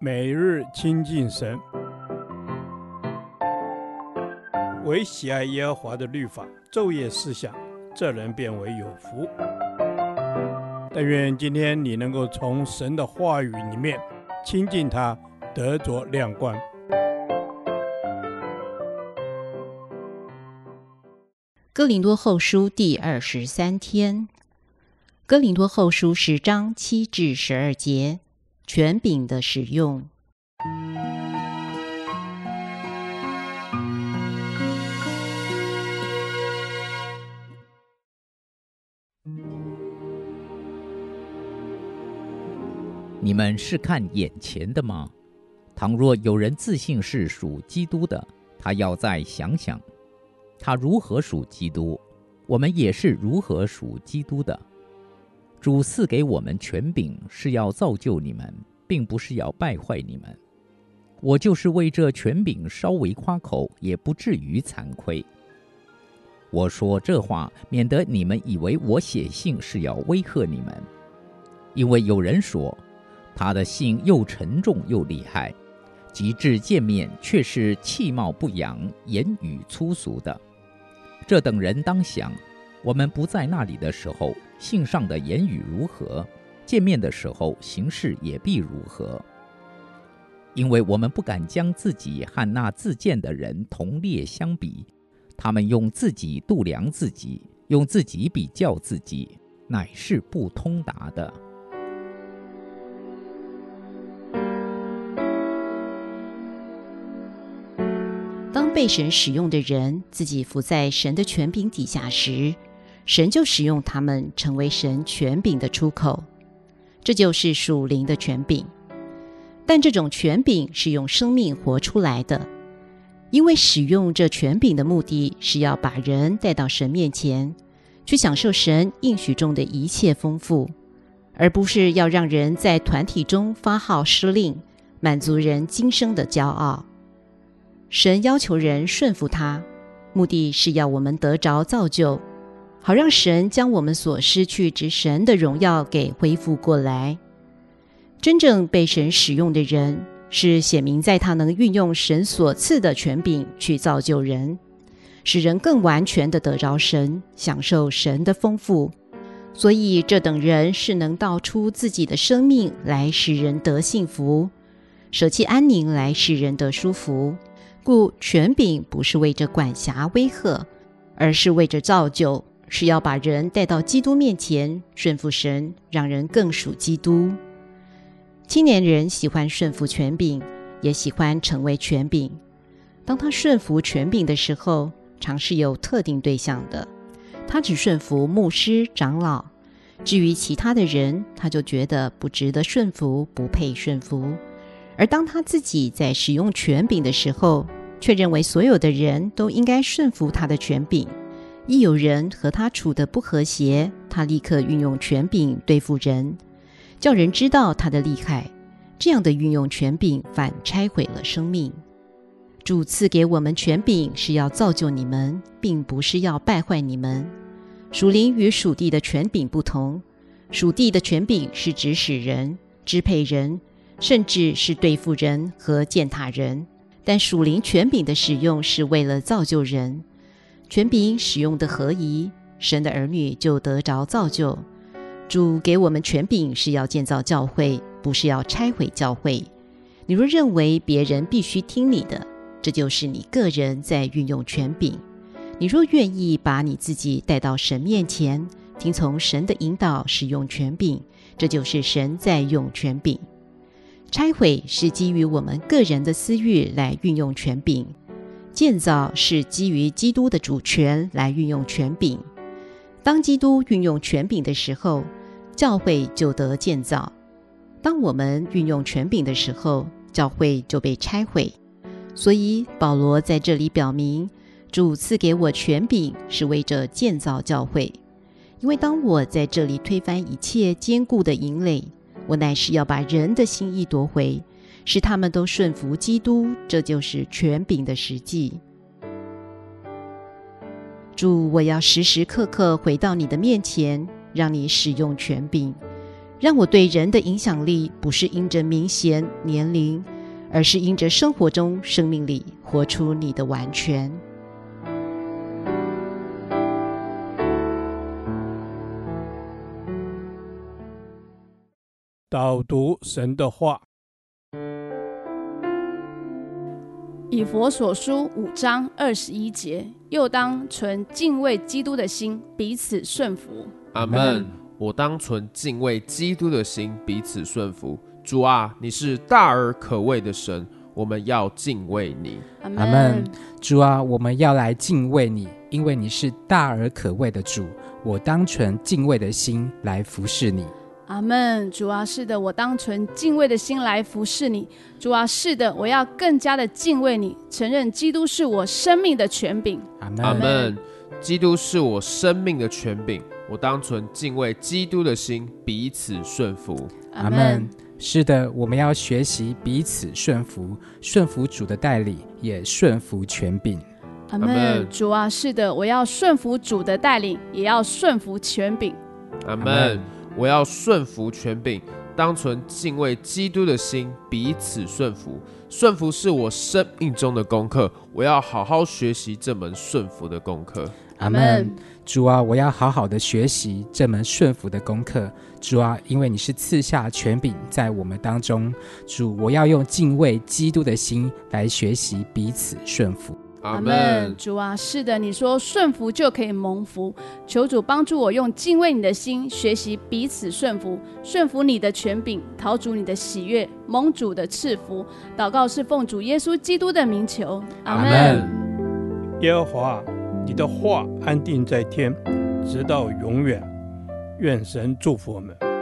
每日亲近神，唯喜爱耶和华的律法，昼夜思想，这人便为有福。但愿今天你能够从神的话语里面亲近他，得着亮光。哥林多后书第二十三天，哥林多后书十章七至十二节。权柄的使用。你们是看眼前的吗？倘若有人自信是属基督的，他要再想想，他如何属基督，我们也是如何属基督的。主赐给我们权柄，是要造就你们，并不是要败坏你们。我就是为这权柄稍微夸口，也不至于惭愧。我说这话，免得你们以为我写信是要威吓你们。因为有人说，他的信又沉重又厉害，及至见面却是气貌不扬、言语粗俗的。这等人当想。我们不在那里的时候，信上的言语如何，见面的时候行事也必如何。因为我们不敢将自己和那自荐的人同列相比，他们用自己度量自己，用自己比较自己，乃是不通达的。当被神使用的人自己伏在神的权柄底下时，神就使用他们成为神权柄的出口，这就是属灵的权柄。但这种权柄是用生命活出来的，因为使用这权柄的目的是要把人带到神面前，去享受神应许中的一切丰富，而不是要让人在团体中发号施令，满足人今生的骄傲。神要求人顺服他，目的是要我们得着造就。好让神将我们所失去之神的荣耀给恢复过来。真正被神使用的人，是显明在他能运用神所赐的权柄去造就人，使人更完全的得着神，享受神的丰富。所以这等人是能道出自己的生命来使人得幸福，舍弃安宁来使人得舒服。故权柄不是为着管辖威吓，而是为着造就。是要把人带到基督面前，顺服神，让人更属基督。青年人喜欢顺服权柄，也喜欢成为权柄。当他顺服权柄的时候，常是有特定对象的。他只顺服牧师、长老，至于其他的人，他就觉得不值得顺服，不配顺服。而当他自己在使用权柄的时候，却认为所有的人都应该顺服他的权柄。一有人和他处得不和谐，他立刻运用权柄对付人，叫人知道他的厉害。这样的运用权柄，反拆毁了生命。主赐给我们权柄，是要造就你们，并不是要败坏你们。属灵与属地的权柄不同，属地的权柄是指使人、支配人，甚至是对付人和践踏人；但属灵权柄的使用，是为了造就人。权柄使用的合宜，神的儿女就得着造就。主给我们权柄是要建造教会，不是要拆毁教会。你若认为别人必须听你的，这就是你个人在运用权柄。你若愿意把你自己带到神面前，听从神的引导，使用权柄，这就是神在用权柄。拆毁是基于我们个人的私欲来运用权柄。建造是基于基督的主权来运用权柄。当基督运用权柄的时候，教会就得建造；当我们运用权柄的时候，教会就被拆毁。所以保罗在这里表明，主赐给我权柄是为着建造教会。因为当我在这里推翻一切坚固的营垒，我乃是要把人的心意夺回。使他们都顺服基督，这就是权柄的实际。主，我要时时刻刻回到你的面前，让你使用权柄，让我对人的影响力不是因着名衔、年龄，而是因着生活中生命里活出你的完全。导读神的话。以佛所书五章二十一节，又当存敬畏基督的心，彼此顺服。阿门。我当存敬畏基督的心，彼此顺服。主啊，你是大而可畏的神，我们要敬畏你。阿门。主啊，我们要来敬畏你，因为你是大而可畏的主。我当存敬畏的心来服侍你。阿门，主啊，是的，我当存敬畏的心来服侍你。主啊，是的，我要更加的敬畏你，承认基督是我生命的权柄。阿门，基督是我生命的权柄，我当存敬畏基督的心，彼此顺服。阿门，是的，我们要学习彼此顺服，顺服主的带领，也顺服权柄。阿门，主啊，是的，我要顺服主的带领，也要顺服权柄。阿门。我要顺服权柄，当存敬畏基督的心，彼此顺服。顺服是我生命中的功课，我要好好学习这门顺服的功课。阿门。主啊，我要好好的学习这门顺服的功课。主啊，因为你是赐下权柄在我们当中。主，我要用敬畏基督的心来学习彼此顺服。阿门，主啊，是的，你说顺服就可以蒙福，求主帮助我用敬畏你的心学习彼此顺服，顺服你的权柄，讨主你的喜悦，蒙主的赐福。祷告是奉主耶稣基督的名求，阿门。耶和华，你的话安定在天，直到永远。愿神祝福我们。